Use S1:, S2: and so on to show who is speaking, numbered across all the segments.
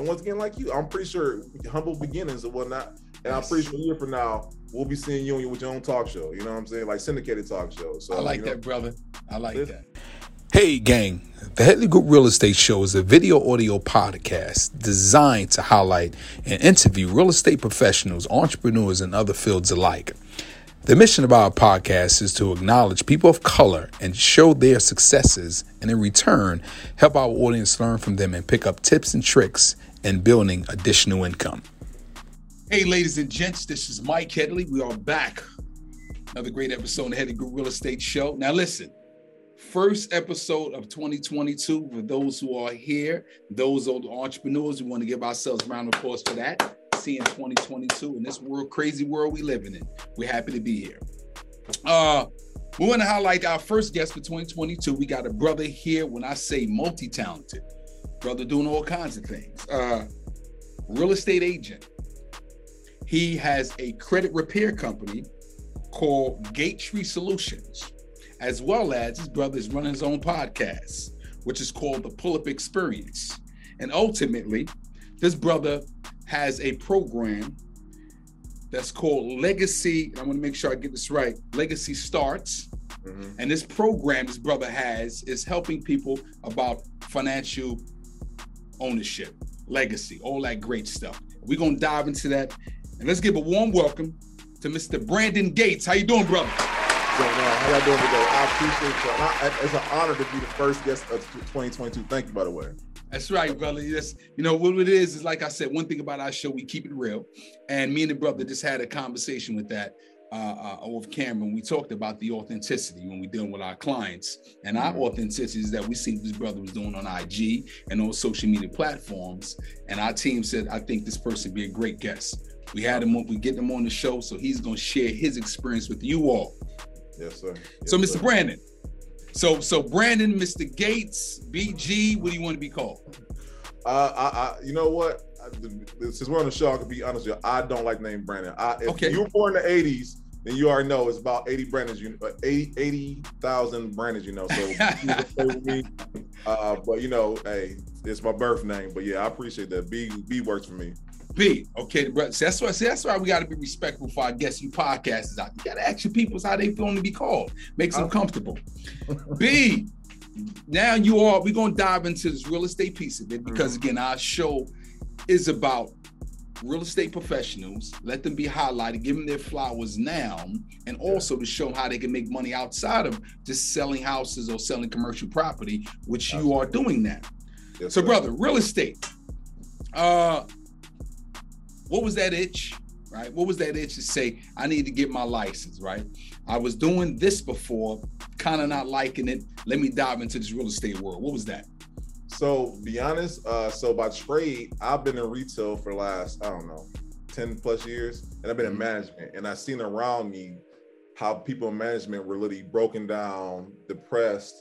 S1: And once again, like you, I'm pretty sure humble beginnings and whatnot. And I'm pretty sure a year from now, we'll be seeing you with your own talk show. You know what I'm saying? Like syndicated talk show. So
S2: I like
S1: you know,
S2: that, brother. I like
S1: This-
S2: that.
S3: Hey, gang. The Headley Group Real Estate Show is a video audio podcast designed to highlight and interview real estate professionals, entrepreneurs, and other fields alike. The mission of our podcast is to acknowledge people of color and show their successes, and in return, help our audience learn from them and pick up tips and tricks in building additional income.
S2: Hey, ladies and gents, this is Mike Headley. We are back. Another great episode of the Headley Group Real Estate Show. Now, listen, first episode of 2022 for those who are here, those old entrepreneurs. We want to give ourselves a round of applause for that. Seeing 2022 in this world, crazy world we living in. We're happy to be here. Uh, we want to highlight our first guest for 2022. We got a brother here. When I say multi-talented, brother doing all kinds of things. Uh, real estate agent. He has a credit repair company called Gates Tree Solutions, as well as his brother is running his own podcast, which is called the Pull Up Experience. And ultimately, this brother has a program that's called Legacy. I want to make sure I get this right. Legacy Starts.
S1: Mhm.
S2: And this program this brother has is helping people about financial ownership, legacy, all that great stuff. We're gonna dive into that. And let's give a warm welcome to Mr. Brandon Gates. How you doing, brother?
S1: How y'all doing today? I appreciate you. I- It's an honor to be the first guest of 2022. Thank you, by the way.
S2: That's right, brother. Yes, you know what it is is like I said. One thing about our show, we keep it real. And me and the brother just had a conversation with that uh, uh, off camera. And we talked about the authenticity when we're dealing with our clients, and our
S1: Mhm.
S2: authenticity is that we seen this brother was doing on IG and on social media platforms. And our team said, I think this person be a great guest. We had him on, we get him on the show, so he's gonna share his experience with you all.
S1: Yes, sir.
S2: so, Mr.
S1: sir.
S2: Brandon. So, so Brandon, Mr. Gates, BG, what do you want to be called?
S1: Uh, I, I, you know what? I, since we're on the show, I can be honest with you. I don't like the name Brandon. I, if
S2: Okay.
S1: you were born in the '80s, then you already know it's about 80 Brandons. You, uh, 80 80,000 Brandons. You know, so me. Uh, but you know, hey, it's my birth name. But yeah, I appreciate that. B B works for me.
S2: B. Okay, bro. See, that's why. See, that's why we got to be respectful for our guests. You podcasters out. You got to ask your people how they feeling to be called. Makes them comfortable. B. Now you are. We're gonna dive into this real estate piece of it because again, our show is about real estate professionals. Let them be highlighted, give them their flowers now, and also to show how they can make money outside of just selling houses or selling commercial property, which you are doing now.
S1: Yes,
S2: So, brother, real estate. Uh, what was that itch? Right? What was that itch to say I need to get my license? Right? I was doing this before, kind of not liking it. Let me dive into this real estate world. What was that?
S1: So be honest, uh, so by trade, I've been in retail for the last, I don't know, 10 plus years, and I've been in
S2: Mhm.
S1: management. And I've seen around me how people in management were literally broken down, depressed.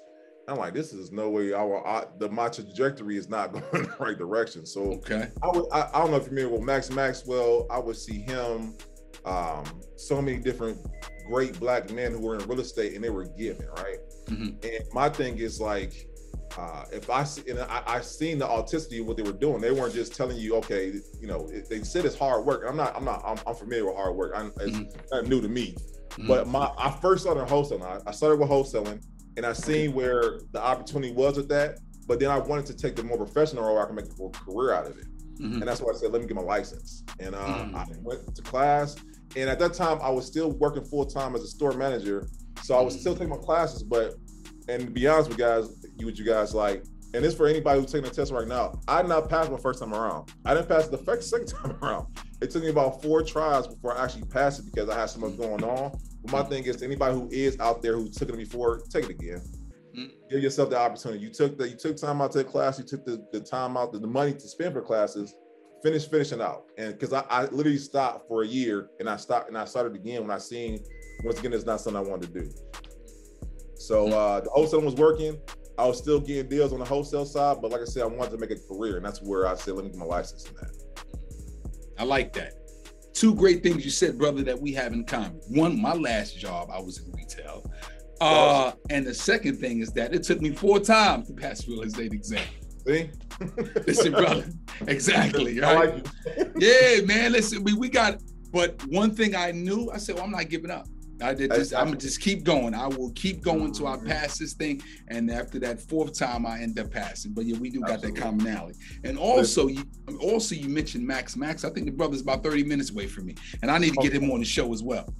S1: I'm like, this is no way our I, the my trajectory is not going in the right direction. So
S2: Okay.
S1: I would I, I don't know if you're familiar with Max Maxwell. I would see him, um, so many different great black men who were in real estate and they were giving, right?
S2: Mhm.
S1: And my thing is like, uh, if I see, and I, I seen the authenticity of what they were doing. They weren't just telling you, okay, you know, it, they said it's hard work. I'm not, I'm not, I'm, I'm familiar with hard work. I'm, it's
S2: Mhm.
S1: not new to me.
S2: Mhm.
S1: But my, I first started wholesaling. I, I started with wholesaling, and I seen where the opportunity was with that. But then I wanted to take the more professional role. Where I can make a career out of it.
S2: Mhm.
S1: And that's why I said, let me get my license. And uh,
S2: Mm.
S1: I went to class. And at that time, I was still working full time as a store manager. So I was
S2: Mm.
S1: still taking my classes. But, and to be honest with you guys, you you guys, like, and this for anybody who's taking a test right now, I did not pass my first time around. I didn't pass the first, second time around. It took me about four tries before I actually passed it because I had so much going on. But my thing is, anybody who is out there who took it before, take it again.
S2: Mm.
S1: Give yourself the opportunity. You took the you took time out to the class. You took the, the time out, the, the money to spend for classes. Finish finishing out, and because I, I literally stopped for a year, and I stopped and I started again when I seen once again it's not something I wanted to do. So uh, the wholesale was working. I was still getting deals on the wholesale side, but like I said, I wanted to make a career, and that's where I said, let me get my license in that.
S2: I like that. Two great things you said, brother, that we have in common. One, my last job, I was in retail. Uh, and the second thing is that it took me four times to pass real estate exam.
S1: See,
S2: listen, brother. Exactly. Right. Like yeah, man. Listen, we, we got. But one thing I knew, I said, well, I'm not giving up. I did just I'm gonna just keep going. I will keep going until I pass this thing. And after that fourth time, I end up passing. But yeah, we do got Absolutely. that commonality. And also, you also you mentioned Max. Max, I think the brother's about 30 minutes away from me, and I need to get him on the show as well.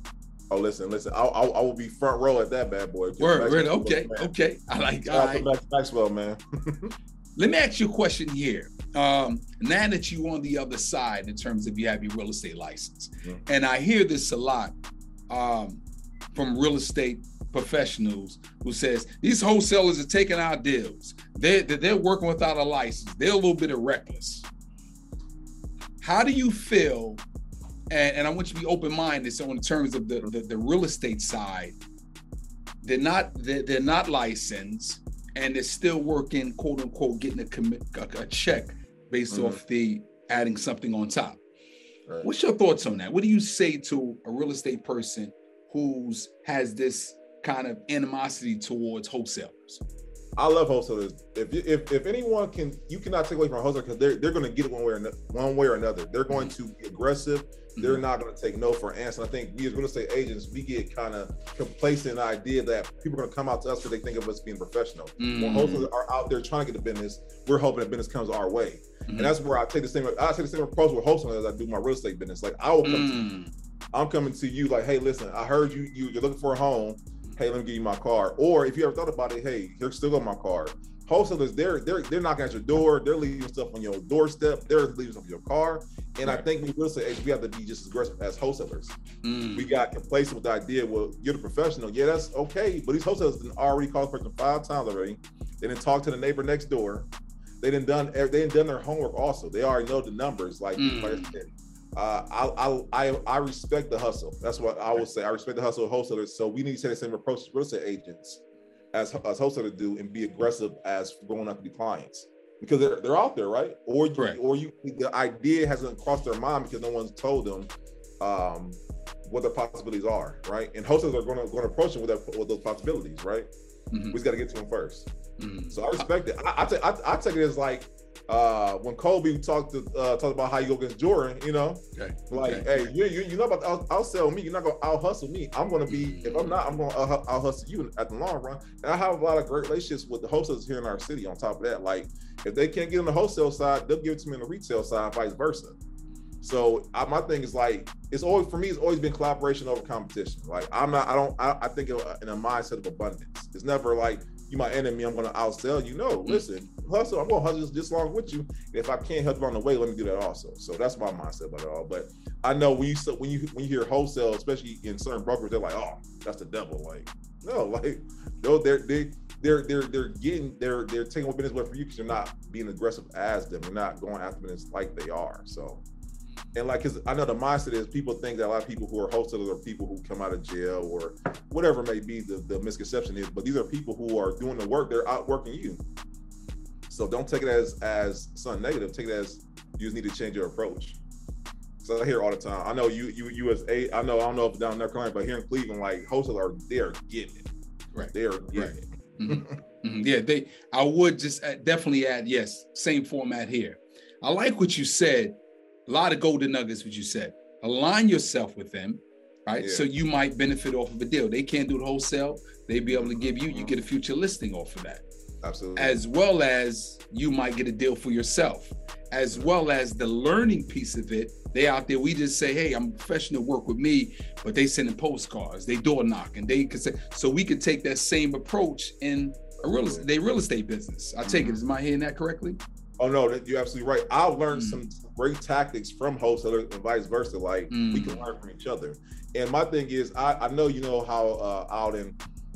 S1: Oh, listen, listen. I'll, I'll, I will be front row at that bad boy.
S2: Word, word. Okay, okay. I like. Right.
S1: Max, Maxwell, man.
S2: Let me ask you a question here. Um, now that you're on the other side in terms of you have your real estate license, mm-hmm. and I hear this a lot. Um, from real estate professionals who says these wholesalers are taking our deals. They're, they're working without a license. They're a little bit of reckless. How do you feel? And, and I want you to be open-minded. So in terms of the, the, the real estate side, they're not they're, they're, not licensed and they're still working, quote unquote, getting a commit a, a check based mm-hmm. off the adding something on top. Right. What's your thoughts on that? What do you say to a real estate person who's has this kind of animosity towards wholesalers.
S1: I love wholesalers. If if if anyone can, you cannot take away from a wholesaler because they're they're going to get it one way or no, one way or another. They're going to be aggressive. They're mm-hmm. not going to take no for an answer. I think we as real estate agents, we get kind of complacent in the idea that people are going to come out to us because they think of us being professional. Mm-hmm. When wholesalers are out there trying to get the business, we're hoping that business comes our way. Mm-hmm. And that's where I take the same I take the same approach with wholesalers as I do my real estate business. Like I will come to mm. I'm coming to you like, hey, listen, I heard you, you you're looking for a home. Hey, let me give you my card. Or if you ever thought about it, hey, here's still on my card. Wholesalers, they're they're they're knocking at your door, they're leaving stuff on your doorstep, they're leaving stuff in your car. And right. I think we will say we have to be just as aggressive as wholesalers. Mm. We got complacent with the idea, well, you're the professional. Yeah, that's okay. But these wholesalers already called the person five times already. They didn't talk to the neighbor next door. They didn't done they didn't done their homework also. They already know the numbers. Like, mm. like uh, I, I I respect the hustle. That's what I will say. I respect the hustle of wholesalers. So we need to take the same approach as real estate agents as as wholesalers do and be aggressive as going after the clients because they're they're out there, right? Or you, or you the idea hasn't crossed their mind because no one's told them um, what the possibilities are, right? And wholesalers are going to going to approach them with, that, with those possibilities, right? Mm-hmm. We just got to get to them 1st mm-hmm. So I respect it. I, I, take, I, I take it as like uh, when Kobe talked to uh, talked about how you go against Jordan, you know, okay. like, okay. hey, you you you know about out, sell me, you're not gonna out hustle me. I'm gonna be if I'm not, I'm gonna out, hustle you at the long run. And I have a lot of great relationships with the wholesalers here in our city. On top of that, like if they can't get on the wholesale side, they'll give it to me on the retail side, vice versa. So I, my thing is like it's always for me. It's always been collaboration over competition. Like I'm not. I don't. I, I think in a mindset of abundance. It's never like you my enemy, I'm gonna outsell you. No, mm-hmm. listen, hustle, I'm gonna hustle just long with you. If I can't help you on the way, let me do that also. So that's my mindset about it all. But I know when you when you when you hear wholesale, especially in certain brokers, they're like, oh, that's the devil. Like, no, like no, they're they they're they're they're getting they're they're taking what business away from you because you're not being aggressive as them. You're not going after business like they are. So and like because i know the mindset is people think that a lot of people who are wholesalers are people who come out of jail or whatever may be the, the misconception is but these are people who are doing the work. They're outworking you. So don't take it as as something negative. Take it as you just need to change your approach. So i hear all the time i know you you you as a i know i don't know if down there carolina but here in cleveland like wholesalers are they're getting it. Right. They are getting right. it.
S2: Mm-hmm. Mm-hmm. yeah they i would just uh, definitely add yes same format here. I like what you said a lot of golden nuggets, what you said. Align yourself with them, right? Yeah. So you might benefit off of a deal. They can't do the wholesale. They be able to give you, you get a future listing off of that.
S1: Absolutely.
S2: As well as you might get a deal for yourself, as well as the learning piece of it. They out there, we just say, hey, I'm professional, work with me, but they sending postcards, they door knocking, they could say, so we could take that same approach in a real estate, they real estate business. I take mm-hmm. it, is my hearing that correctly?
S1: Oh no, you're absolutely right. I've learned mm. some great tactics from wholesalers and vice versa. Like mm. we can mm. learn from each other. And my thing is, I, I know you know how uh, out in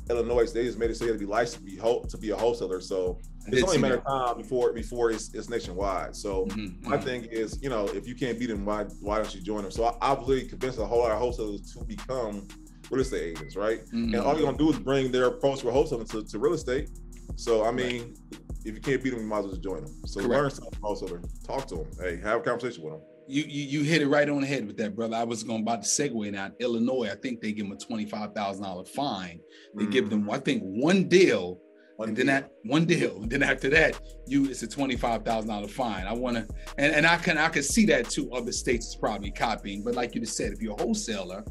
S1: Illinois they just made it so you have to be licensed to be to be a wholesaler. So it's only a matter of time before before it's, it's nationwide. So mm-hmm. my mm-hmm. thing is, you know, if you can't beat them, why why don't you join them? So I, I've really convinced a whole lot of wholesalers to become real estate agents, right? Mm-hmm. And all you're gonna do is bring their approach for wholesaling to, to real estate. So I mean, right if you can't beat them, you might as well just join them. So Correct. learn something also. Talk to them. Hey, have a conversation with them.
S2: You, you you hit it right on the head with that, brother. I was going about to segue now. Illinois, I think they give them a twenty five thousand dollar fine. They mm give them, mm-hmm. I think, one deal One and deal. then that one deal. And then after that, you it's a twenty-five thousand dollar fine. I wanna and, and I can I can see that too. Other states is probably copying. But like you just said, if you're a wholesaler,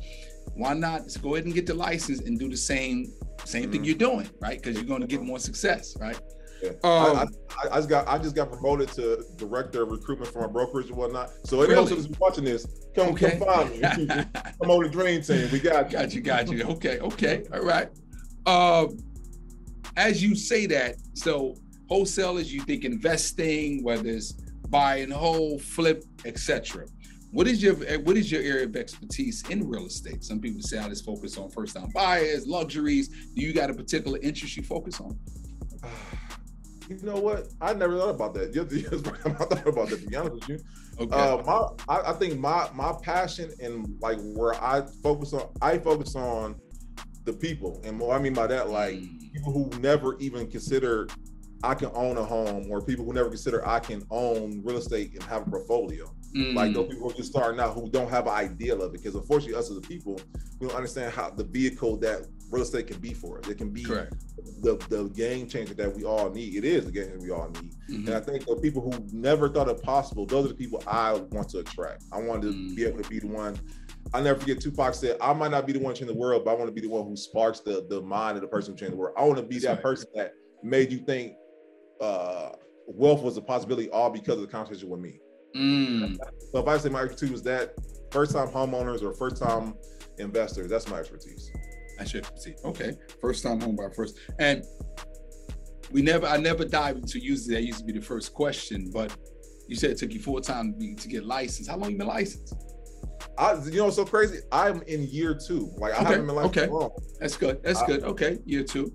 S2: why not just go ahead and get the license and do the same same mm-hmm. thing you're doing, right? Because you're gonna get more success, right?
S1: Yeah. Um, I, I, I, just got I just got promoted to director of recruitment for my brokerage and whatnot. So anyone really? who's watching this, come okay. come find me. come on the dream team. We got
S2: you. Got you, got you. Okay, okay, all right. Um, as you say that, so wholesalers, you think investing, whether it's buy and hold, flip, etc. What is your what is your area of expertise in real estate? Some people say I just focus on first time buyers, luxuries. Do you got a particular interest you focus on?
S1: You know what? I never thought about that. You're first I thought about that. To be honest with you, okay. Uh, my I, I think my my passion and like where I focus on, I focus on the people, and what I mean by that, like mm. people who never even consider I can own a home, or people who never consider I can own real estate and have a portfolio. Mm. Like those people who are just starting out who don't have an idea of it, because unfortunately, us as a people, we don't understand how the vehicle that real estate can be for us. It can be Correct. the the game changer that we all need. It is the game we all need. Mm-hmm. And I think the people who never thought it possible, those are the people I want to attract. I want to mm. be able to be the one. I never forget Tupac said, I might not be the one changing the world, but I want to be the one who sparks the the mind of the person who changed the world. I want to be That's that right. person that made you think uh, wealth was a possibility all because of the conversation with me. Mm. So if I say my expertise was that first time homeowners or first time investors, that's my expertise.
S2: That's should see. Okay. First time home buyer first. And we never I never dived into using that used to be the first question, but you said it took you four times to get licensed. How long you been licensed?
S1: I, you know, so crazy. I'm in year two. Like I
S2: okay.
S1: haven't been licensed
S2: okay. long. That's good. That's I, good. Okay, year 2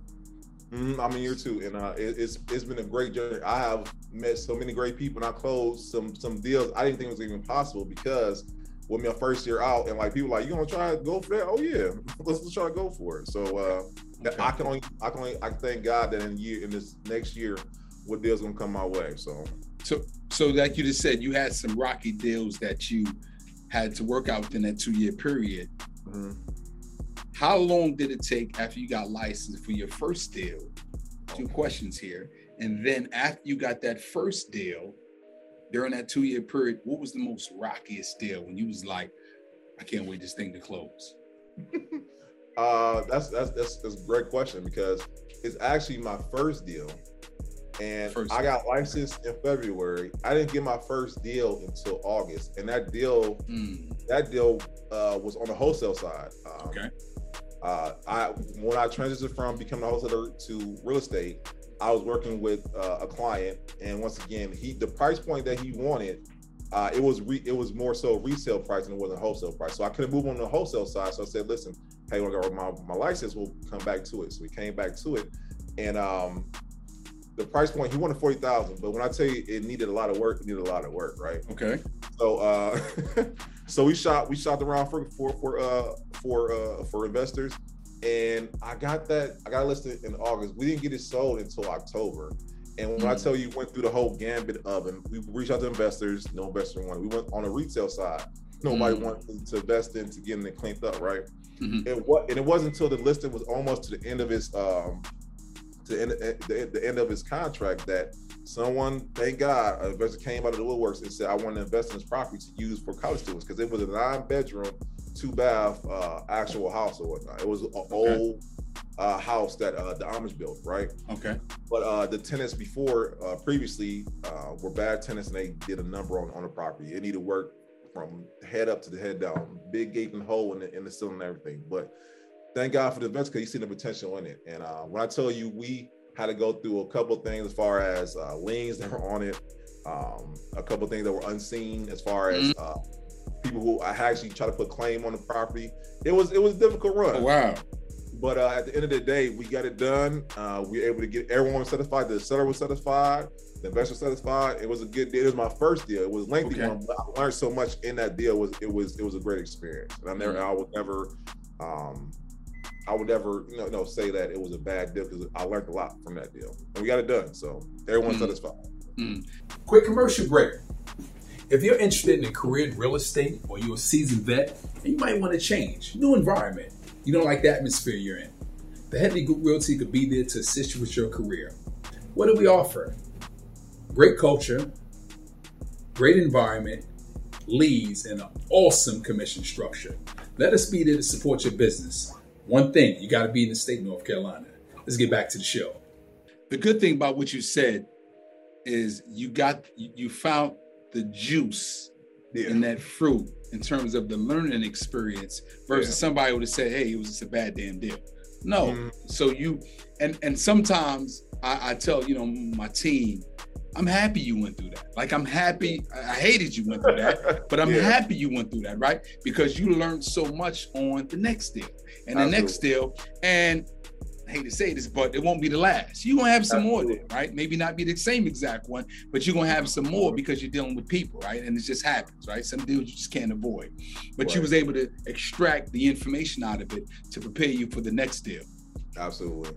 S1: mm-hmm, I'm in year two, and uh, it, it's it's been a great journey. I have met so many great people, and I closed some some deals I didn't think it was even possible because with my first year out, and like people like, you gonna try to go for that? Oh yeah, let's, let's try to go for it. So uh, okay. I can only I can only I thank God that in year in this next year, what deals gonna come my way. So
S2: so so like you just said, you had some rocky deals that you had to work out within that two year period. Mm-hmm. How long did it take after you got licensed for your first deal? Two questions here. And then after you got that first deal, during that two year period, what was the most rockiest deal when you was like, I can't wait this thing to close?
S1: uh, that's, that's that's that's a great question because it's actually my first deal, and first I got licensed in February. I didn't get my first deal until August, and that deal mm. that deal uh, was on the wholesale side. Um, okay. Uh, I when I transitioned from becoming a wholesaler to real estate, I was working with uh, a client, and once again, he the price point that he wanted, uh, it was re, it was more so resale price than it was a wholesale price. So I couldn't move on the wholesale side. So I said, listen, hey, when I got my my license, we'll come back to it. So we came back to it, and um, the price point he wanted forty thousand, but when I tell you it needed a lot of work, it needed a lot of work, right?
S2: Okay.
S1: So uh, so we shot we shot around for for for uh for uh for investors and I got that, I got it listed in August. We didn't get it sold until October. And when mm. I tell you, went through the whole gambit of it, we reached out to investors, no investor wanted. We went on the retail side. Nobody mm. wanted to invest into getting it cleaned up, right? Mm-hmm. And what and it wasn't until the listing was almost to the end of its um to the end, the, the end of his contract that someone, thank God, an investor came out of the woodworks and said, I want to invest in this property to use for college students because it was a nine bedroom two bath uh, actual house or whatnot. It was an okay. old uh, house that uh, the Amish built, right?
S2: Okay.
S1: But uh, the tenants before uh, previously uh, were bad tenants, and they did a number on, on the property. It needed work from head up to the head down, big gaping hole in the in the ceiling and everything. But thank God for the events because you see the potential in it. And uh, when I tell you, we had to go through a couple things as far as uh, liens that were on it, um, a couple things that were unseen as far as mm-hmm. uh, people who I actually try to put claim on the property. It was it was a difficult run.
S2: Oh, wow.
S1: But uh, at the end of the day, we got it done. Uh, we were able to get everyone satisfied. The seller was satisfied. The investor was satisfied. It was a good deal. It was my first deal. It was lengthy okay. one, but I learned so much in that deal. It was it was it was a great experience. And I never mm-hmm. I would never um, I would never you know, say that it was a bad deal because I learned a lot from that deal. And we got it done. So everyone's mm-hmm. satisfied.
S2: Mm-hmm. Quick commercial break. If you're interested in a career in real estate or you're a seasoned vet and you might want to change, new environment, you don't like the atmosphere you're in,
S3: The Headley Group Realty could be there to assist you with your career. What do we offer? Great culture, great environment, leads, and an awesome commission structure. Let us be there to support your business. One thing, you got to be in the state of North Carolina. Let's get back to the show.
S2: The good thing about what you said is you got you found the juice yeah. in that fruit in terms of the learning experience versus yeah. somebody would have said, "Hey, it was just a bad damn deal." No, mm-hmm. so you and and sometimes I, I tell you know my team, I'm happy you went through that. Like I'm happy. I hated you went through that, but I'm yeah. happy you went through that, right? Because you learned so much on the next deal and the Absolutely. next deal. And hate to say this, but it won't be the last. You're gonna have some Absolutely. more there, right? Maybe not be the same exact one, but you're gonna have some more because you're dealing with people, right? And it just happens, right? Some deals you just can't avoid. But right. you was able to extract the information out of it to prepare you for the next deal.
S1: Absolutely.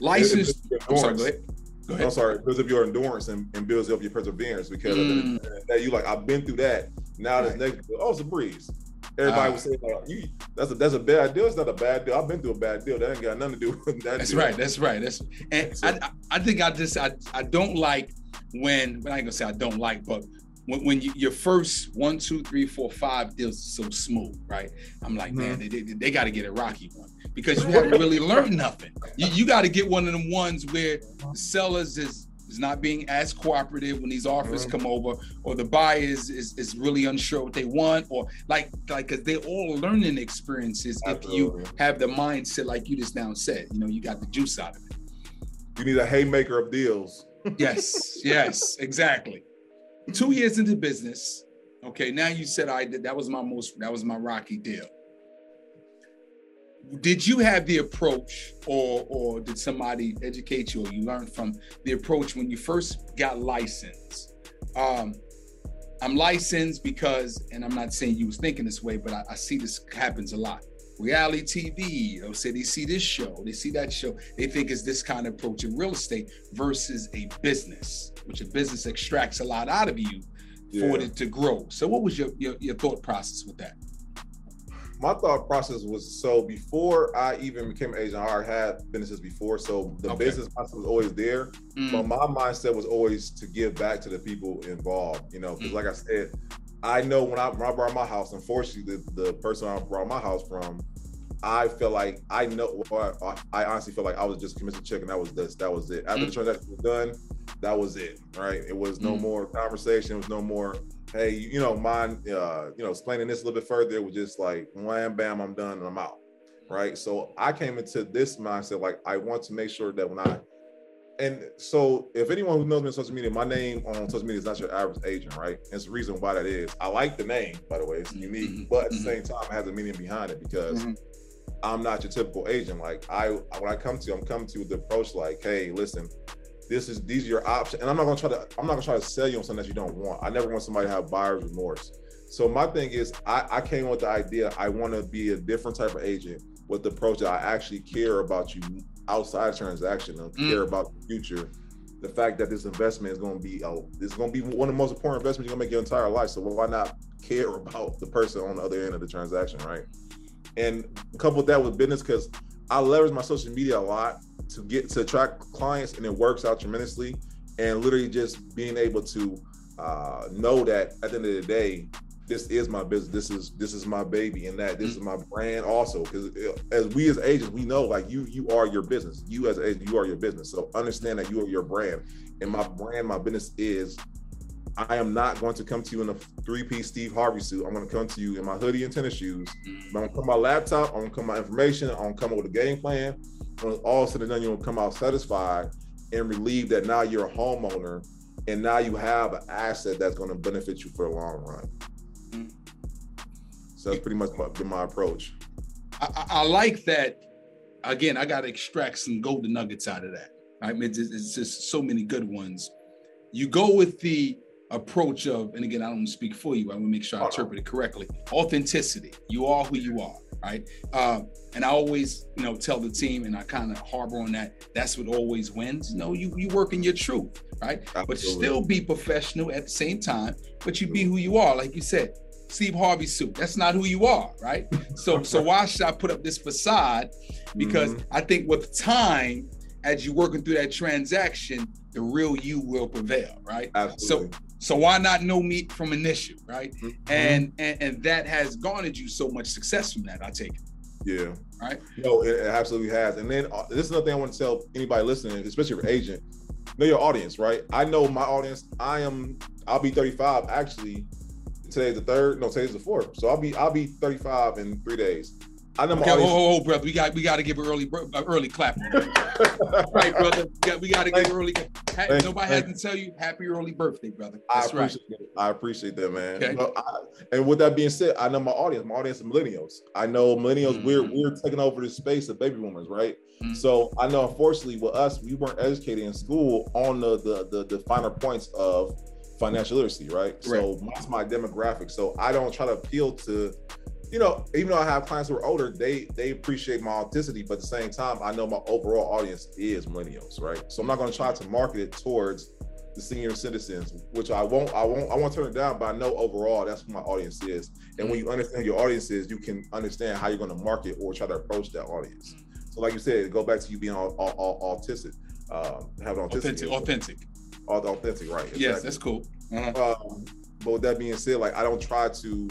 S2: License. I'm sorry, go ahead.
S1: Go ahead. I'm sorry, builds up your endurance and, and builds up your perseverance because mm. that you like, I've been through that. Now right. this next, oh, it's a breeze. Everybody uh, was saying, you, that's a that's a bad deal. It's not a bad deal. I've been through a bad deal. That ain't got nothing to do with that.
S2: That's
S1: deal.
S2: right. That's right. That's and so, I I think I just I, I don't like when but I ain't gonna say I don't like, but when, when you, your first one, two, three, four, five deals so smooth, right? I'm like, mm-hmm. man, they, they, they got to get a rocky one because you haven't really learned nothing. You, you got to get one of them ones where the sellers is is not being as cooperative when these offers mm-hmm. come over, or the buyer is, is, is really unsure what they want, or like like because they're all learning experiences. Absolutely. If you have the mindset like you just now said, you know, you got the juice out of it.
S1: You need a haymaker of deals.
S2: yes, yes, exactly. Two years into business, okay. Now you said I did. That was my most. That was my rocky deal did you have the approach or or did somebody educate you or you learned from the approach when you first got licensed? Um, i'm licensed because and i'm not saying you was thinking this way but i, I see this happens a lot. Reality tv they'll say they see this show they see that show they think it's this kind of approach in real estate versus a business which a business extracts a lot out of you yeah. for it to grow. So what was your, your, your thought process with that
S1: my thought process was so before I even became an agent, I already had businesses before. So the okay. business mindset was always there. Mm. But my mindset was always to give back to the people involved, you know, because mm. like I said, I know when I, when I brought my house, unfortunately, the, the person I brought my house from, I feel like I know. I honestly feel like I was just commission check, and that was this. That was it. After mm. the transaction was done, that was it. Right? It was no mm. more conversation. It was no more hey, you know, mind, uh, you know, explaining this a little bit further, it was just like, wham, bam, I'm done and I'm out. Right. So I came into this mindset, like, I want to make sure that when I, and so if anyone who knows me on social media, my name on social media is not your average agent, right? And it's the reason why that is. I like the name, by the way, it's unique, mm-hmm. but at the mm-hmm. same time, it has a meaning behind it because mm-hmm. I'm not your typical agent. Like I, when I come to you, I'm coming to you with the approach like, hey, listen, this is these are your options. And I'm not gonna try to I'm not gonna try to sell you on something that you don't want. I never want somebody to have buyer's remorse. So my thing is I, I came with the idea I want to be a different type of agent with the approach that I actually care about you outside transaction and mm. care about the future. The fact that this investment is going to be a, this is going to be one of the most important investments you're going to make your entire life. So why not care about the person on the other end of the transaction, right? And couple that with business because I leverage my social media a lot to get to attract clients, and it works out tremendously. And literally just being able to uh, know that at the end of the day, this is my business. This is this is my baby, and that this mm-hmm. is my brand also. Because as we as agents, we know like you you are your business. You as agent, you are your business. So understand that you are your brand, and my brand, my business is. I am not going to come to you in a three-piece Steve Harvey suit. I'm going to come to you in my hoodie and tennis shoes. I'm going to come my laptop. I'm going to come my information. I'm going to come up with a game plan when all said and done, you'll come out satisfied and relieved that now you're a homeowner and now you have an asset that's going to benefit you for the long run. So that's pretty much my, my approach.
S2: I, I, like that. Again, I got to extract some golden nuggets out of that. I mean, it's just so many good ones. You go with the approach of, and again, I don't speak for you. I want to make sure I interpret it correctly. Authenticity. You are who you are right? Uh, and I always, you know, tell the team, and I kind of harbor on that. That's what always wins. You know, you you work in your truth, right? Absolutely. But still be professional at the same time. But you be who you are, like you said. Steve Harvey suit. That's not who you are, right? So so why should I put up this facade? Because mm-hmm. I think with time, as you're working through that transaction, the real you will prevail, right?
S1: Absolutely.
S2: So so why not know me from an issue, right? Mm-hmm. And, and and that has garnered you so much success from that. I take it.
S1: Yeah.
S2: Right.
S1: No, it, it absolutely has. And then uh, this is another thing I want to tell anybody listening, especially your agent, know your audience, right? I know my audience. I am. I'll be 35 actually. Today's the third. No, today's the fourth. So I'll be I'll be 35 in three days.
S2: I know okay, oh, oh, oh, brother, we got we got to give an early early clap. right, brother. We got, we got to give early. Ha, nobody has to tell you happy early birthday, brother. That's
S1: I appreciate right. That. I appreciate that, man. Okay. I, and with that being said, I know my audience. My audience is millennials. I know millennials. Mm-hmm. We're we're taking over the space of baby boomers, right? Mm-hmm. So I know, unfortunately, with us, we weren't educated in school on the the the, the finer points of financial literacy, right? right? So that's my demographic. So I don't try to appeal to you know, even though I have clients who are older, they they appreciate my authenticity, but at the same time, I know my overall audience is millennials, right? So I'm not going to try to market it towards the senior citizens, which I won't, I won't, I won't turn it down, but I know overall that's who my audience is. And when you understand your audience is, you can understand how you're going to market or try to approach that audience. So, like you said, go back to you being all, all, all autistic, um, having
S2: authentic,
S1: authentic, authentic, right?
S2: Exactly. Yes, that's cool. Uh-huh. Um,
S1: but with that being said, like I don't try to.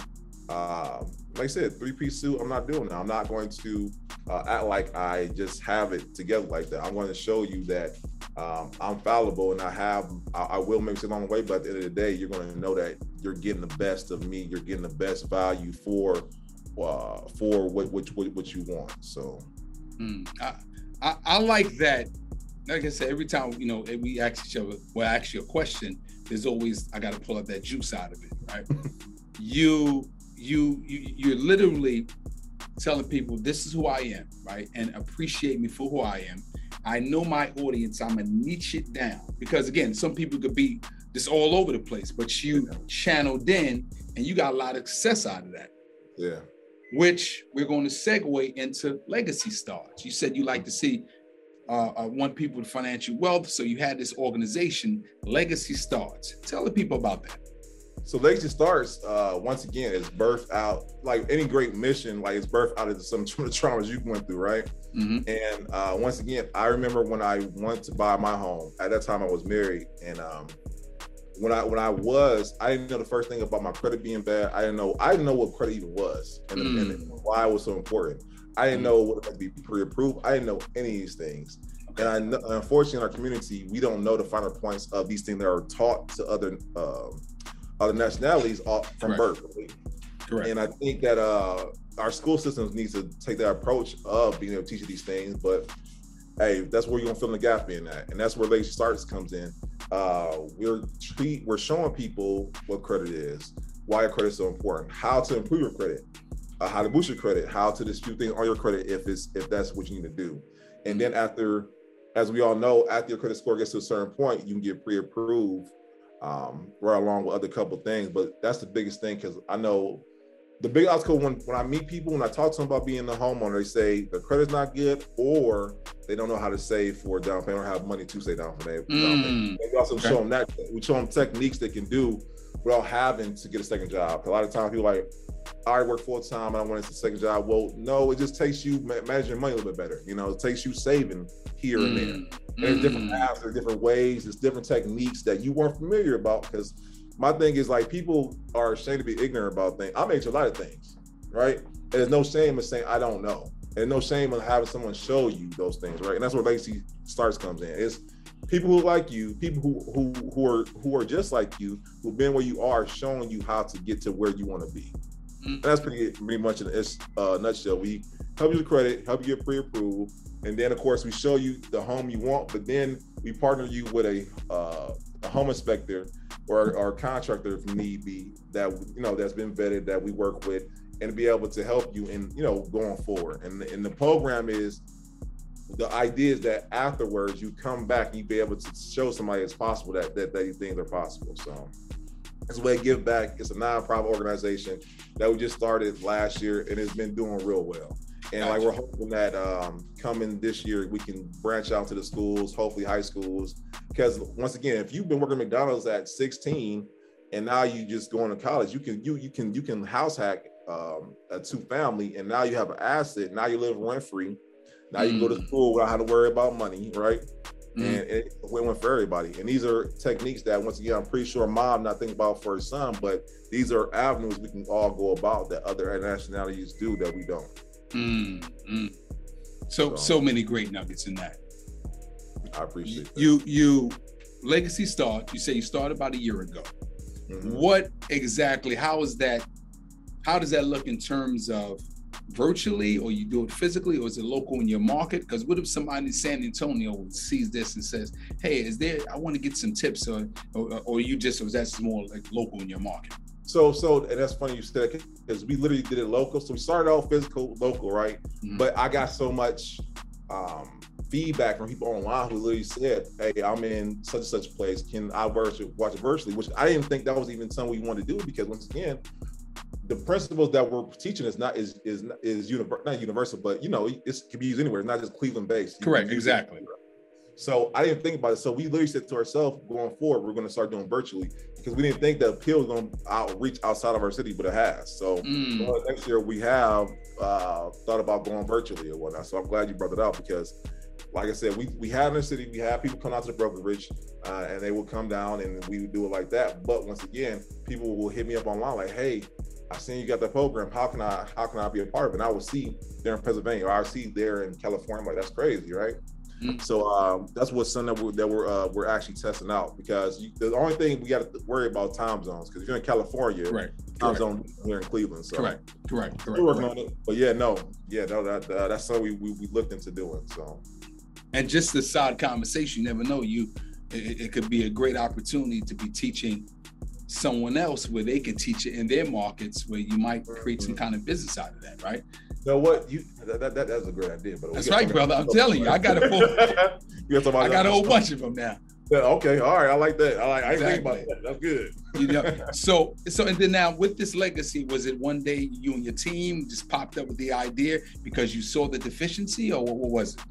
S1: Um, like I said, three piece suit. I'm not doing that. I'm not going to uh, act like I just have it together like that. I'm going to show you that um, I'm fallible and I have, I, I will make it along the way. But at the end of the day, you're going to know that you're getting the best of me. You're getting the best value for uh, for what what what, what you want. So,
S2: mm, I, I, I like that. Like I said, every time you know we ask each other, well, I ask you a question. There's always I got to pull up that juice out of it, right? you you, you you're literally telling people this is who I am, right? And appreciate me for who I am. I know my audience. I'm gonna niche it down because again, some people could be just all over the place, but you channeled in and you got a lot of success out of that.
S1: Yeah.
S2: Which we're going to segue into legacy starts. You said you like to see uh, uh, want people with financial wealth, so you had this organization, Legacy Starts. Tell the people about that.
S1: So Legacy Starts, uh, once again, is birthed out like any great mission, like it's birthed out of some of the traumas you went through, right? Mm-hmm. And uh, once again, I remember when I went to buy my home. At that time, I was married, and um, when I when I was, I didn't know the first thing about my credit being bad. I didn't know I didn't know what credit even was, and, mm. and why it was so important. I didn't mm. know what it would be pre-approved. I didn't know any of these things. And I, unfortunately, in our community, we don't know the finer points of these things that are taught to other um, other nationalities from birth. Correct. And I think that uh, our school systems needs to take that approach of being able to teach these things. But hey, that's where you're gonna fill in the gap in that, and that's where Legacy Starts comes in. Uh, we're treat we're showing people what credit is, why credit is so important, how to improve your credit, uh, how to boost your credit, how to dispute things on your credit if it's if that's what you need to do, and then after, as we all know, after your credit score gets to a certain point, you can get pre-approved um, right along with other couple things. But that's the biggest thing because I know the big obstacle when, when I meet people, when I talk to them about being a homeowner, they say the credit's not good or they don't know how to save for down payment or have money to save down for. Mm. We also okay. show them that we show them techniques they can do without having to get a second job. A lot of times people like, I work full time and I want a second job. Well, no, it just takes you managing your money a little bit better. You know, it takes you saving here mm. and there. Mm. There's different mm. paths, there's different ways, there's different techniques that you weren't familiar about. Because my thing is like people are ashamed to be ignorant about things. I made a lot of things, right? And there's no shame in saying I don't know. And no shame in having someone show you those things, right? And that's where legacy starts comes in. It's people who like you, people who who who are who are just like you, who've been where you are, showing you how to get to where you want to be. Mm-hmm. that's pretty pretty much in a uh, nutshell. We help you with credit, help you get pre-approval, and then of course we show you the home you want. But then we partner you with a uh, a home inspector or, a contractor if need be that you know that's been vetted that we work with and be able to help you in you know going forward. And and the program is the idea is that afterwards you come back and you be able to show somebody it's possible that that, that these things are possible. So it's a way to give back. It's a nonprofit organization that we just started last year and it's been doing real well. And gotcha. like we're hoping that um, coming this year we can branch out to the schools, hopefully high schools. Because once again, if you've been working at McDonald's at 16 and now you just going to college. You can you you can you can house hack um, a two family, and now you have an asset. Now you live rent free. Now you can go to
S2: Mm.
S1: school without having to worry about money, right?
S2: Mm.
S1: And it's a win-win for everybody. And these are techniques that, once again, I'm pretty sure mom not thinking about for her son, but these are avenues we can all go about that other nationalities do that we don't.
S2: Mm, mm. So
S1: So-
S2: so many great nuggets in that.
S1: I appreciate that.
S2: You you legacy start. You say you started about a year ago.
S1: Mhm.
S2: What exactly? How is that? How does that look in terms of virtually, or you do it physically, or is it local in your market? Because what if somebody in San Antonio sees this and says, "Hey, is there? I want to get some tips," or or, or you just, or that's more like local in your market?
S1: So, so, and that's funny you said because we literally did it local. So we started off physical, local, right?
S2: Mhm.
S1: But I got so much um, feedback from people online who literally said, "Hey, I'm in such and such place. Can I watch it, watch it virtually?" Which I didn't think that was even something we wanted to do because once again, the principles that we're teaching is not is is is univer- not universal, but you know, it can be used anywhere. It's not just Cleveland based.
S2: Correct,
S1: can use it
S2: exactly.
S1: So I didn't think about it. So we literally said to ourselves, going forward, we're going to start doing virtually because we didn't think the appeal was going to outreach outside of our city, but it has. So
S2: Mm.
S1: well, next year we have uh, thought about going virtually or whatnot. So I'm glad you brought it up because, like I said, we we have in the city, we have people come out to the brokerage uh, and they will come down and we would do it like that. But once again, people will hit me up online like, "Hey, I seen you got that program. How can I how can I be a part of it?" And I will see there in Pennsylvania or I see there in California. Like, that's crazy, right?
S2: Mm.
S1: So um, that's what's something that we're that we're, uh, we're actually testing out because you, the only thing we got to worry about time zones because if you're in California,
S2: Correct.
S1: time
S2: Correct.
S1: zone here in Cleveland. So
S2: Correct. Correct. Correct.
S1: we're working
S2: correct.
S1: on it. But yeah, no, yeah, no, that uh, that's something we, we we looked into doing. So
S2: and just the side conversation you never know you it, it could be a great opportunity to be teaching someone else where they can teach it in their markets where you might create some kind of business out of that right
S1: know what you that, that, that- that's a great idea. But we
S2: right, brother. I'm telling you, I got a full-
S1: you got
S2: i got a whole bunch of them now
S1: Yeah, okay, all right, I like that. I like. I think about that. That's good.
S2: you know so so and then now with this legacy was it one day you and your team just popped up with the idea because you saw the deficiency or what, what was it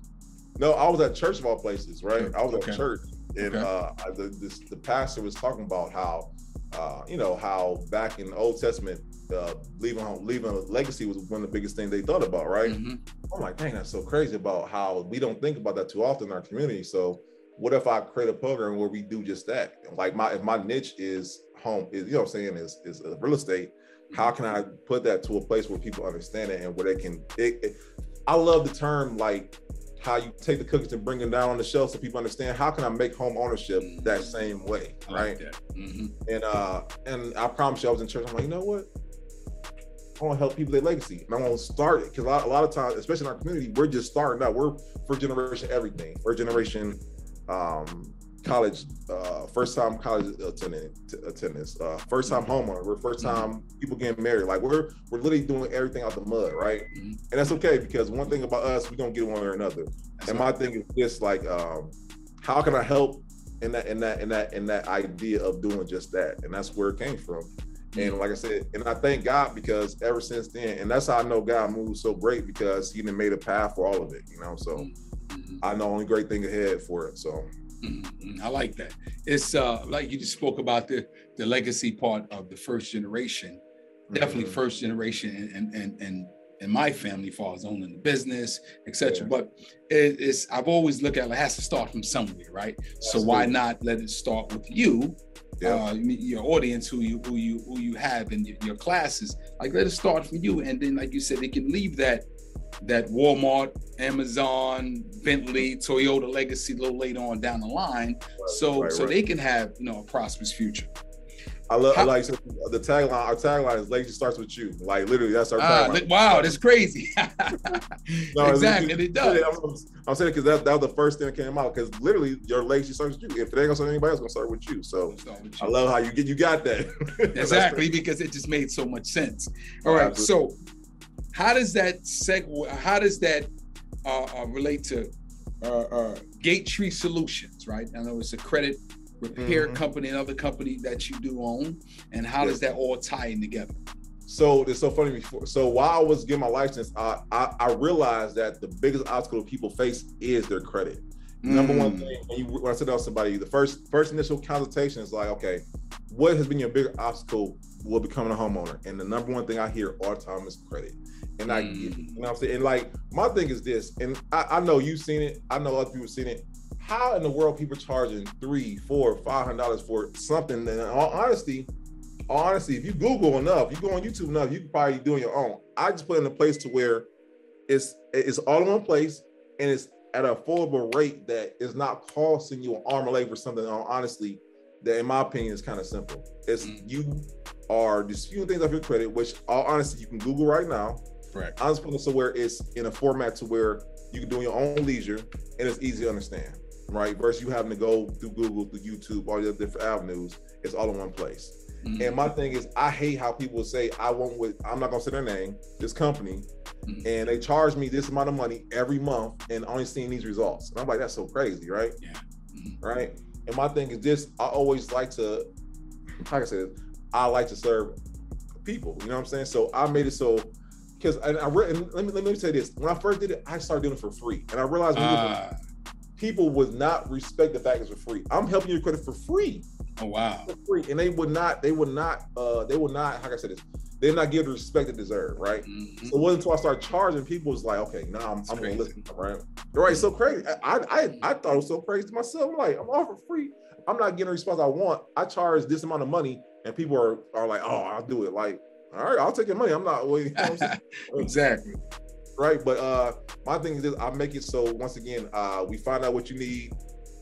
S1: No, I was at church of all places, right? I was
S2: Okay.
S1: at church, and
S2: Okay.
S1: uh, the this, the pastor was talking about how, uh, you know, how back in the Old Testament, uh, leaving home, leaving a legacy was one of the biggest things they thought about, right?
S2: Mhm.
S1: I'm like, dang, that's so crazy about how we don't think about that too often in our community. So, what if I create a program where we do just that? Like my if my niche is home, is you know what I'm saying is is real estate. How can I put that to a place where people understand it and where they can? It, it, I love the term like how you take the cookies and bring them down on the shelf so people understand. How can I make home ownership that same way,
S2: I like
S1: right?
S2: that. Mhm.
S1: And uh, and I promise you, I was in church. I'm like, you know what? I want to help people their legacy, and I want to start it because a lot, a lot of times, especially in our community, we're just starting out. We're for generation everything. We're generation um, college, uh, first time college attendant, attendance, uh, first time homeowner. We're first time people getting married. Like we're we're literally doing everything out the mud, right?
S2: Mhm.
S1: And that's okay because one thing about us, we're gonna get one or another.
S2: That's
S1: and
S2: right.
S1: my thing is just like, um, how can I help in that in that in that in that idea of doing just that? And that's where it came from. And like I said, and I thank God because ever since then, and that's how I know God moves so great because He made a path for all of it, you know. So
S2: Mhm.
S1: I know only great thing ahead for it. So
S2: Mhm. I like that. It's uh like you just spoke about the the legacy part of the first generation. Definitely
S1: mhm.
S2: first generation and and and and my family falls on owning the business, etc.
S1: Yeah.
S2: But it, it's I've always looked at it, it has to start from somewhere, right? So why not let it start with you,
S1: Yeah.
S2: uh, your audience, who you who you who you have in your, your classes? Like let it start from you, and then like you said, it can leave that that Walmart, Amazon, Bentley, Toyota legacy a little later on down the line, so
S1: right,
S2: so
S1: right.
S2: they can have you know a prosperous future.
S1: I love
S2: How-
S1: like so the tagline. Our tagline is "Legacy starts with you." Like literally, that's our
S2: Ah,
S1: tagline.
S2: wow, that's crazy.
S1: No,
S2: exactly,
S1: it's-
S2: it does.
S1: I'm, I'm saying because that, that was the first thing that came out. Because literally, your legacy starts with you. If it ain't gonna start anybody else, gonna start with you. So
S2: with
S1: I love how you get you got that.
S2: Exactly because it just made so much sense all right so how does that segue how does that uh, uh, relate to uh, uh, Gates Tree Solutions right i know it's a credit repair
S1: Mhm.
S2: company another company that you do own and how does that all tie in together
S1: So it's so funny. Before, so while I was getting my license, I, I I realized that the biggest obstacle people face is their credit. Number one
S2: Mm,
S1: thing when, you, when I sit down with somebody, the first first initial consultation is like, okay, what has been your bigger obstacle with becoming a homeowner? And the number one thing I hear all the time is credit. And I,
S2: Mm.
S1: you know what I'm saying? And like, my thing is this, and I, I know you've seen it. I know other people have seen it. How in the world people charging three, four, five hundred dollars for something? And in all honesty, all honesty, if you Google enough, you go on YouTube enough, you can probably do it your own. I just put it in a place to where it's it's all in one place and it's at a affordable rate that is not costing you an arm and leg for something. Honestly, that in my opinion is kind of simple. It's
S2: Mm.
S1: you are disputing things off your credit, which all honesty you can Google right now.
S2: Correct.
S1: I'm just putting it somewhere it's in a format to where you can do your own leisure and it's easy to understand, right? Versus you having to go through Google, through YouTube, all the other different avenues. It's all in one place.
S2: Mhm.
S1: And my thing is, I hate how people say I want with I'm not gonna say their name, this company,
S2: Mhm.
S1: and they charge me this amount of money every month and only seeing these results. And I'm like, that's so crazy, right?
S2: Mhm.
S1: Right. And my thing is this: I always like to, how can I say this? I like to serve people. You know what I'm saying? So I made it so because and I re- and let me let me say this: when I first did it, I started doing it for free, and I realized when you do it
S2: Ah,
S1: people would not respect the fact it's for free. I'm helping you credit for free,
S2: oh wow.
S1: for free, and they would not, they would not, uh, they would not. How can I say this? They did not give the respect they deserve, right?
S2: Mhm.
S1: So it wasn't until I started charging people was like, okay, now I'm, I'm gonna listen, right? Right, so crazy. I, I I thought it was so crazy to myself. I'm like, I'm offering free. I'm not getting the response I want. I charge this amount of money, and people are are like, oh, I'll do it. Like, all right, I'll take your money. I'm not waiting. You know I'm
S2: exactly.
S1: right? But uh my thing is this, I make it so once again, uh we find out what you need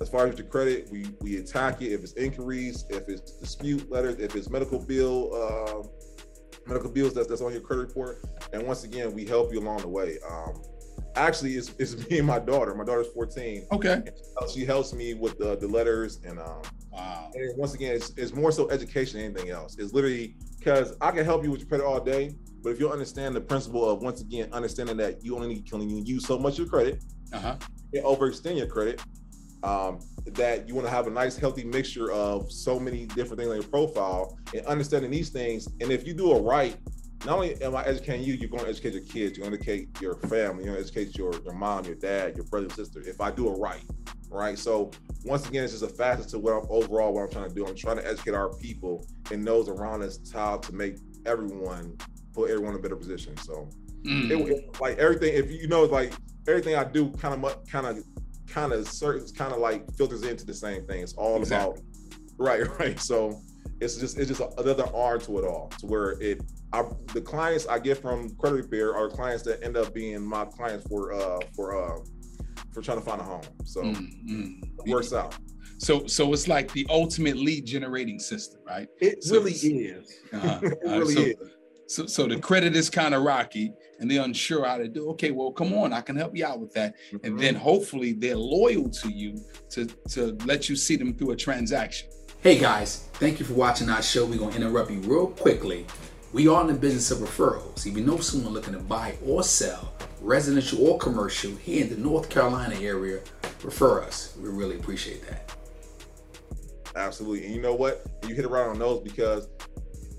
S1: as far as your credit, we we attack it if it's inquiries, if it's dispute letters, if it's medical bill, uh, medical bills that's that's on your credit report. And once again, we help you along the way. Um actually it's, it's me and my daughter. My daughter's 14.
S2: Okay.
S1: Uh, She helps me with the, the letters and um And once again, it's, it's more so education than anything else. It's literally because I can help you with your credit all day, but if you understand the principle of once again understanding that you only need to use so much of your credit,
S2: Uh huh.
S1: and overextend your credit, um, that you want to have a nice healthy mixture of so many different things on your profile and understanding these things. And if you do it right, not only am I educating you, you're going to educate your kids, you're going to educate your family, you're going to educate your, your mom, your dad, your brother and sister. If I do it right, right? So once again, it's just a facet to what I'm overall what I'm trying to do. I'm trying to educate our people and those around us how to make everyone put everyone in a better position. So
S2: Mm.
S1: it, it- like everything, if you know, like everything I do, kind of, kind of, kind of, certain, kind of like filters into the same thing. It's all
S2: Exactly.
S1: about right, right. So it's just, it's just another arm to it all, to where it, I, the clients I get from credit repair are clients that end up being my clients for, uh, for, uh, for trying to find a home. So
S2: Mm, mm.
S1: it works out.
S2: So, so it's like the ultimate lead generating system, right?
S1: It
S2: So
S1: really is.
S2: Uh-huh.
S1: it
S2: Uh,
S1: really
S2: so,
S1: is.
S2: So, so the credit is kind of rocky, and they're unsure how to do. Okay, well, come on, I can help you out with that, and
S1: Mhm.
S2: then hopefully they're loyal to you to to let you see them through a transaction.
S3: Hey guys, thank you for watching our show. We're going to interrupt you real quickly. We are in the business of referrals. If you know someone looking to buy or sell, residential or commercial, here in the North Carolina area, refer us. We really appreciate that.
S1: Absolutely. And you know what? You hit it right on those because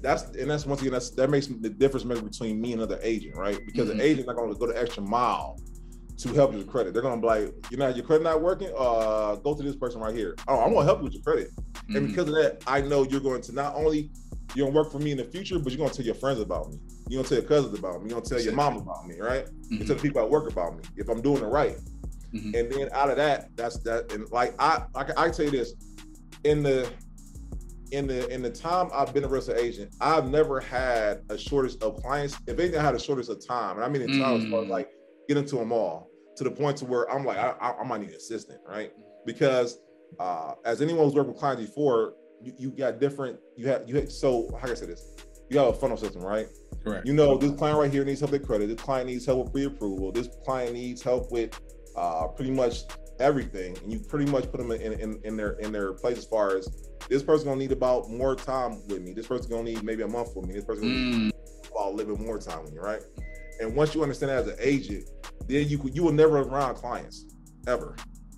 S1: that's and that's once again that's that makes the difference between me and another agent, right? Because
S2: Mhm.
S1: the agent not going to go the extra mile to help you with credit. They're going to be like, you know, your credit not working. Uh, go to this person right here. Oh, I'm going to help you with your credit. And
S2: Mhm.
S1: because of that, I know you're going to not only you're gonna work for me in the future, but you're gonna tell your friends about me. You're gonna tell your cousins about me. You're gonna tell your mom about me, right? You
S2: Mhm.
S1: tell the people at work about me if I'm doing it right.
S2: Mhm.
S1: And then out of that, that's that. And like I, I, I tell you this, in the in the in the time I've been a real estate agent, I've never had a shortage of clients. If anything, I had a shortage of time, and I mean in time as far as
S2: Mm.
S1: like getting into them all to the point to where I'm like, I, I, I might need an assistant, right? Because uh, as anyone who's worked with clients before, you, you got different. You have you have, so how can I say this? You have a funnel system, right?
S2: Correct.
S1: You know, this client right here needs help with credit. This client needs help with pre-approval. This client needs help with uh, pretty much everything, and you pretty much put them in, in, in their in their place as far as this person gonna need about more time with me. This person gonna need maybe a month with me. This person gonna need
S2: Mm.
S1: about a little bit more time with you, right? And once you understand that as an agent, then you could- you will never around clients ever,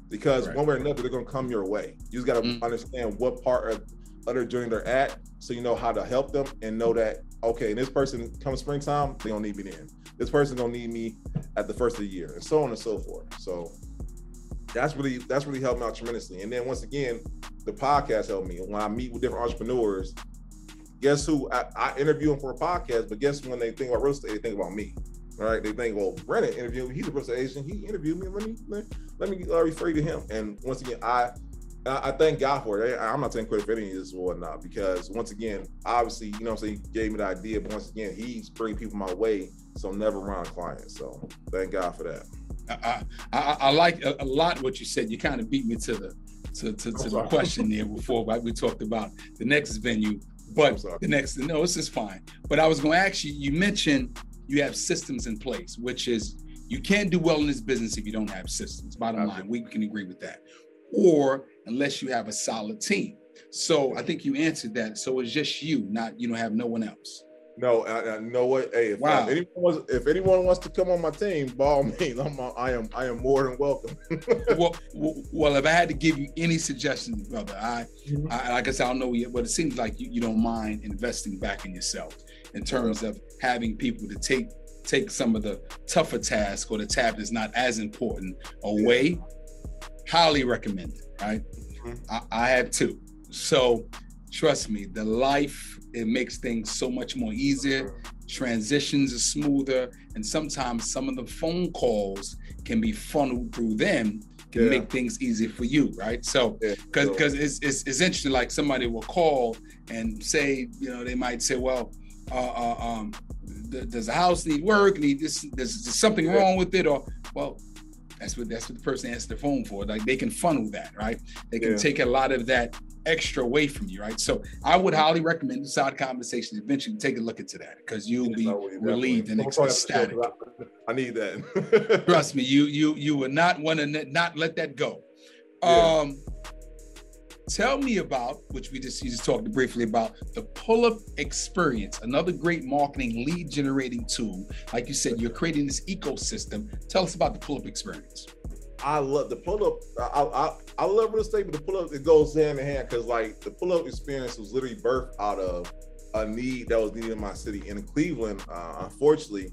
S1: because
S2: Right.
S1: one way or another they're gonna come your way. You just gotta
S2: Mm.
S1: understand what part of other journey they're at, so you know how to help them and know that okay, and this person come springtime they don't need me then. This person gonna need me at the first of the year, and so on and so forth. So that's really that's really helped me out tremendously. And then once again, the podcast helped me. When I meet with different entrepreneurs, guess who I, I interview them for a podcast, but guess when they think about real estate, they think about me. Right? They think, well, Brandon interviewed me. He's a real estate agent. He interviewed me. Let me let, let me uh, refer you to him. And once again, I I thank God for it. I'm not saying credit for any of this or not, because once again, obviously, you know I'm saying, he gave me the idea, but once again, he's bringing people my way, so I'm never around clients. So thank God for that.
S2: I, I, I like a, a, lot what you said. You kind of beat me to the to, to, to the question there before right? we talked about the next venue, but the next no, this is fine. But I was going to ask you. You mentioned you have systems in place, which is you can't do well in this business if you don't have systems. Bottom line, we can agree with that. Or unless you have a solid team. So I think you answered that. So it's just you, not you don't have no one else.
S1: No, I, I know what. Hey, if, wow. anyone wants, if anyone wants to come on my team, by all means, I'm, I am, I am more than welcome.
S2: well, well, if I had to give you any suggestions, brother, I, mm-hmm. I like I said, I don't know yet, but it seems like you, you don't mind investing back in yourself in terms of having people to take take some of the tougher tasks or the tab that's not as important away. Yeah. Highly recommended, right? Mm-hmm. I, I have two. So trust me, the life it makes things so much more easier. Transitions are smoother, and sometimes some of the phone calls can be funneled through them can yeah. make things easier for you, right? So, because yeah, because it's, it's, it's interesting. Like somebody will call and say, you know, they might say, well, uh, uh, um, does the house need work? Need this? There's, something yeah. wrong with it, or well, that's what that's what the person answers the phone for. Like they can funnel that, right? They can take a lot of that extra away from you, right? So I would highly recommend the side conversations eventually take a look into that because you'll be relieved and ecstatic.
S1: I need that.
S2: Trust me, you you you would not want to not let that go. Yeah. Um tell me about which we just you just talked briefly about the pull-up experience another great marketing lead generating tool like you said you're creating this ecosystem tell us about the pull-up experience
S1: I love the pull up. I, I, I love real estate, but the pull up it goes hand in hand because like the pull up experience was literally birthed out of a need that was needed in my city. in Cleveland, uh, unfortunately,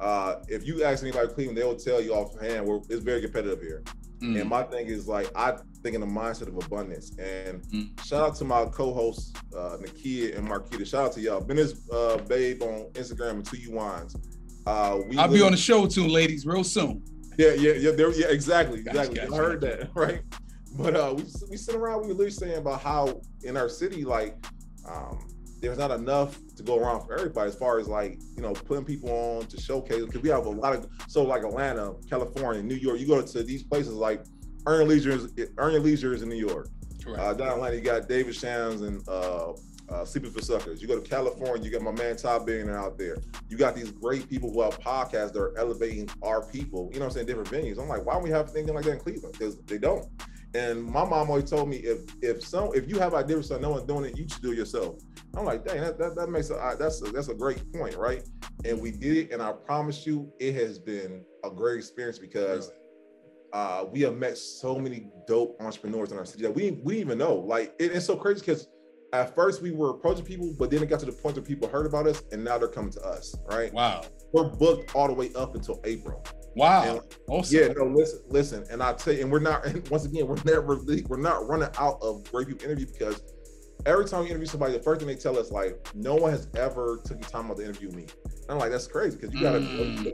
S1: uh, if you ask anybody in Cleveland, they will tell you offhand where it's very competitive here. Mm. And my thing is like I think in the mindset of abundance. And mm. shout out to my co-hosts, uh, Nakia and Marquita. Shout out to y'all. Been this uh, babe on Instagram and two U wines.
S2: Uh, I'll be on the show too, ladies, real soon.
S1: Yeah, yeah, yeah. There, yeah, exactly, exactly. Gotcha, I heard gotcha. that, right? But uh, we we sit around, we were literally saying about how in our city, like, um, there's not enough to go around for everybody as far as like you know putting people on to showcase because we have a lot of so like Atlanta, California, New York. You go to these places like Earn Leisure, Earn Your Leisure is in New York. Uh, down Atlanta, you got David Shams and uh, uh, Sleeping for Suckers. You go to California, you got my man Todd Billionaire out there. You got these great people who have podcasts that are elevating our people, you know what I'm saying, different venues. I'm like, why don't we have anything like that in Cleveland? Because they don't. And my mom always told me if if some if you have ideas so no one's doing it, you should do it yourself. I'm like, dang, that, that, that makes a that's a, that's a great point, right? And we did it, and I promise you, it has been a great experience because uh, we have met so many dope entrepreneurs in our city that we we even know. Like, it, it's so crazy because at first we were approaching people, but then it got to the point where people heard about us and now they're coming to us, right?
S2: Wow.
S1: We're booked all the way up until April.
S2: Wow.
S1: And, awesome. Yeah, no, listen, listen. And I tell you, and we're not, and once again, we're never, we're not running out of great people interview because every time we interview somebody, the first thing they tell us, like, no one has ever took the time out to interview me. And I'm like, that's crazy because you got mm.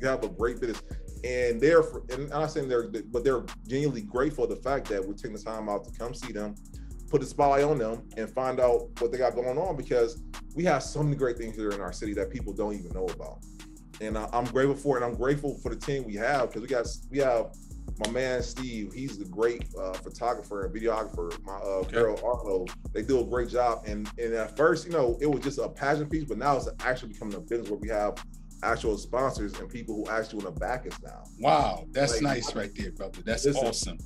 S1: you have a great business. And they're, and I'm not saying they're, but they're genuinely grateful for the fact that we're taking the time out to come see them put a spotlight on them and find out what they got going on because we have so many great things here in our city that people don't even know about. And uh, I'm grateful for it. And I'm grateful for the team we have because we got we have my man Steve. He's a great uh, photographer and videographer. My uh, okay. girl Arlo. They do a great job. And and at first, you know, it was just a passion piece, but now it's actually becoming a business where we have actual sponsors and people who actually want to back us now.
S2: Wow, that's like, nice right there, brother. That's listen, awesome.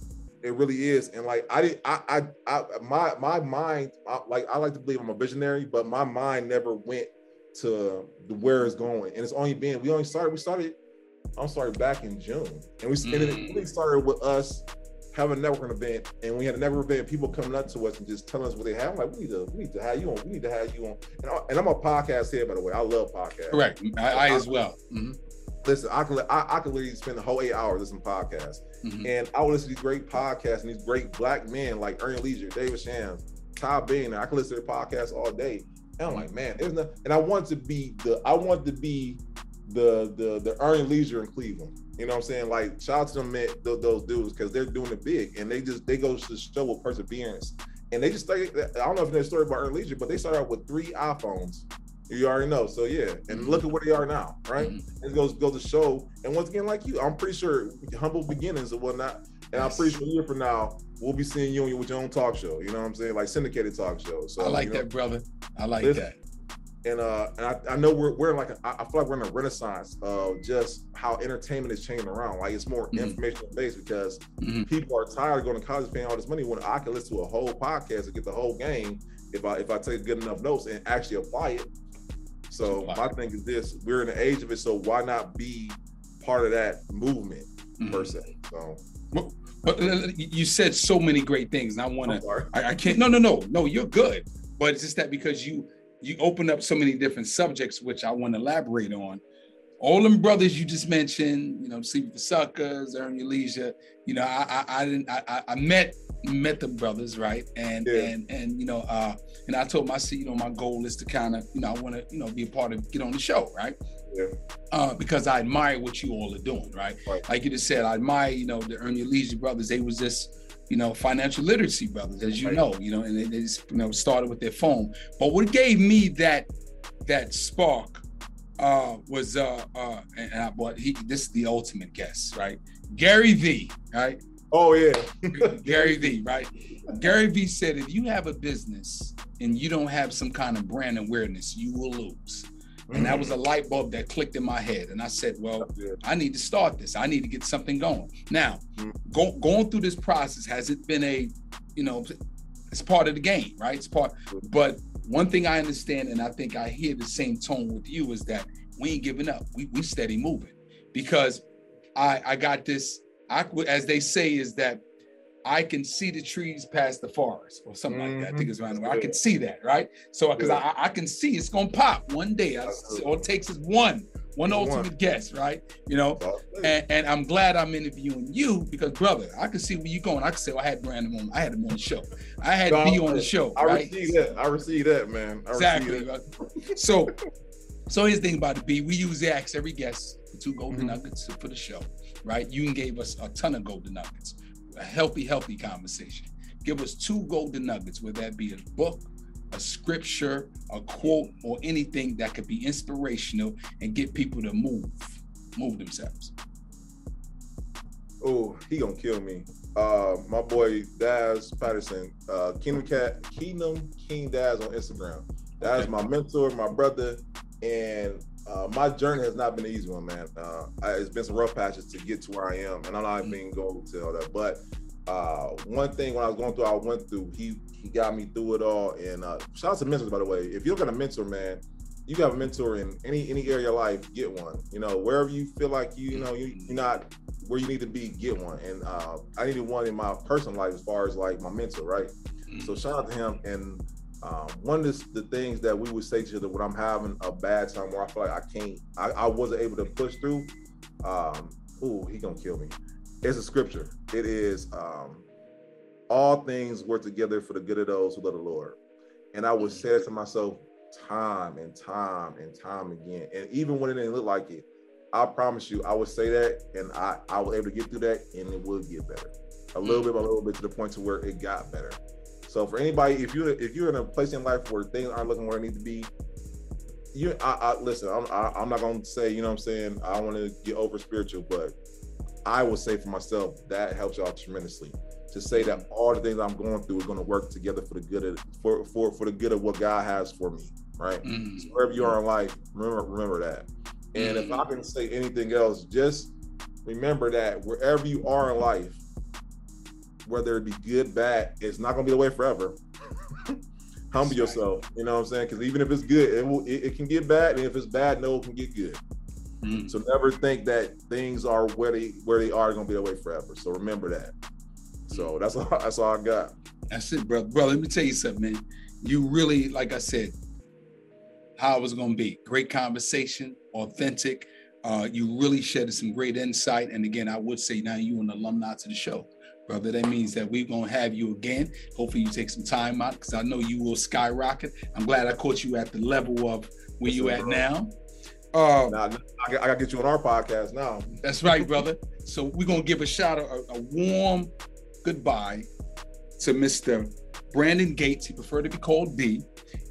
S1: It really is, and like I did, I, I, I my my mind, I, like I like to believe I'm a visionary, but my mind never went to the where it's going, and it's only been we only started we started I'm sorry back in June, and we mm. and it really started with us having a networking event, and we had a networking event, people coming up to us and just telling us what they have. I'm like, we need to, we need to have you on. We need to have you on. And, I, and I'm a podcast here, by the way. I love podcasts.
S2: Correct. I, I as well. Mm-hmm.
S1: Listen, I can I, I can literally spend the whole eight hours listening to podcasts, mm-hmm. and I would listen to these great podcasts and these great black men like Earn Your Leisure, David Shams, Todd Bain. I can listen to their podcasts all day. And I'm like, man, there's no, and I want to be the I want to be the the the Earn Your Leisure in Cleveland. You know what I'm saying? Like shout out to them man, those, dudes because they're doing it big and they just they go to show with perseverance. And they just started, I don't know if there's a story about Earn Your Leisure, but they started out with three iPhones. You already know. So yeah, and mm-hmm. look at where they are now, right? Mm-hmm. It goes goes to show. And once again, like you, I'm pretty sure humble beginnings and whatnot. And I'm pretty sure a year from now, we'll be seeing you with your own talk show. You know what I'm saying? Like syndicated talk show. So
S2: I like
S1: you
S2: know, that, brother. I like that
S1: and uh, and I, I know we're we're like a, I feel like we're in a renaissance of just how entertainment is changing around. Like it's more mm-hmm. information based because mm-hmm. people are tired of going to college paying all this money when I can listen to a whole podcast and get the whole game if I if I take good enough notes and actually apply it. So my thing is this: we're in the age of it, so why not be part of that movement mm-hmm. per se? So.
S2: Well, but you said so many great things, and I want to. I, I can't. No, no, no, no. You're good, but it's just that because you you open up so many different subjects, which I want to elaborate on. All them brothers you just mentioned, you know, Sleep for Suckers, Earn Your Leisure. You know, I I, I didn't I, I met met the brothers, right? And yeah. and and you know, uh, and I told my you know, my goal is to kind of, you know, I want to, you know, be a part of get on the show, right? Yeah. Uh, because I admire what you all are doing, right? right? Like you just said, I admire, you know, the Earn Your Leisure brothers. They was just you know, financial literacy brothers, as you right. know, you know, and they, they just, you know, started with their phone. But what gave me that that spark uh was uh uh and I bought he this is the ultimate guest, right? Gary V, right?
S1: Oh yeah.
S2: Gary V, right? Gary V said if you have a business and you don't have some kind of brand awareness, you will lose. And that was a light bulb that clicked in my head. And I said, well, I need to start this. I need to get something going. Now, mm-hmm. go, going through this process, has it been a, you know, it's part of the game, right? It's part, but one thing I understand, and I think I hear the same tone with you, is that we ain't giving up. We we steady moving because I I got this. I as they say is that I can see the trees past the forest or something mm-hmm. like that. I think it's around I can see that, right? So because I, I can see it's gonna pop one day. I, all it takes is one, one ultimate one. guess, right? You know, and, and, I'm glad I'm interviewing you because, brother, I can see where you're going. I can say, well, I had Brandon on, I had him on the show. I had no, B on the show.
S1: I
S2: right?
S1: receive that. I receive that, man. I
S2: exactly. That. So, so here's the thing about the B. We use the ask every guest for two golden mm-hmm. nuggets for the show, right? You gave us a ton of golden nuggets a healthy, healthy conversation. Give us two golden nuggets, whether that be a book, a scripture, a quote, or anything that could be inspirational and get people to move, move themselves.
S1: Oh, he gonna kill me. Uh, my boy Daz Patterson, uh, Kingdom Cat, Kingdom King Daz on Instagram. Daz okay. my mentor, my brother, and uh, my journey has not been an easy one, man. Uh, it's been some rough patches to get to where I am, and I'm not mm-hmm. to all that. But uh, one thing when I was going through, I went through. He he got me through it all. And uh, shout out to mentors, by the way. If you're gonna a mentor, man, you got a mentor in any any area of life, get one. You know, wherever you feel like you you know you, you're not where you need to be, get one. And uh, I needed one in my personal life as far as like my mentor, right? Mm-hmm. So shout out to him and um, one of the, things that we would say to each other when I'm having a bad time where I feel like I can't, I, I wasn't able to push through. Um, ooh, he gonna kill me. It's a scripture. It is um, all things work together for the good of those who love the Lord. And I would say it to myself time and time and time again. And even when it didn't look like it, I promise you, I would say that, and I I was able to get through that, and it would get better, a little bit by a little bit to the point to where it got better. So for anybody, if you if you're in a place in life where things aren't looking where they need to be, you I, I listen. I'm I, am i am not gonna say you know what I'm saying. I want to get over spiritual, but I will say for myself that helps y'all tremendously to say that all the things I'm going through are going to work together for the good of for for for the good of what God has for me. Right. Mm-hmm. So wherever you are in life, remember remember that. And mm-hmm. if I can say anything else, just remember that wherever you are in life, whether it be good, bad, it's not gonna be the way forever. Humble yourself, you know what I'm saying? Because even if it's good, it will it, it, can get bad, and if it's bad, no, it can get good. Mm. So never think that things are where they where they are gonna be the way forever. So remember that. So that's all that's all I got.
S2: That's it, brother. Bro, let me tell you something, man. You really, like I said, how it was gonna be. Great conversation, authentic. Uh, you really shedded some great insight. And again, I would say now you an alumni to the show, brother. That means that we're gonna have you again. Hopefully, you take some time out because I know you will skyrocket. I'm glad I caught you at the level of where you at now.
S1: Uh, now, I, gotta get you on our podcast now.
S2: That's right, brother. So we're gonna give a shout out, a, a warm goodbye to Mr. Brandon Gates. He preferred to be called B.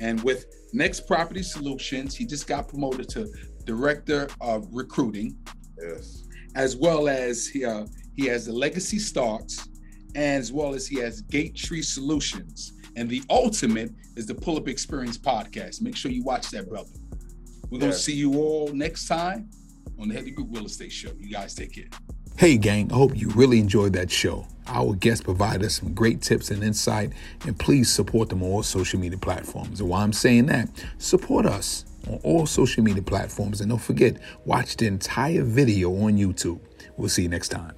S2: And with Next Property Solutions, he just got promoted to Director of Recruiting.
S1: Yes.
S2: As well as he uh, he has the Legacy Starts, as well as he has Gates Tree Solutions. And the ultimate is the Pull Up Experience podcast. Make sure you watch that, brother. We're gonna see you all next time on the Headley Group Real Estate Show. You guys take care.
S3: Hey, gang, I hope you really enjoyed that show. Our guests provide us some great tips and insight, and please support them on all social media platforms. And while I'm saying that, support us on all social media platforms. And don't forget, watch the entire video on YouTube. We'll see you next time.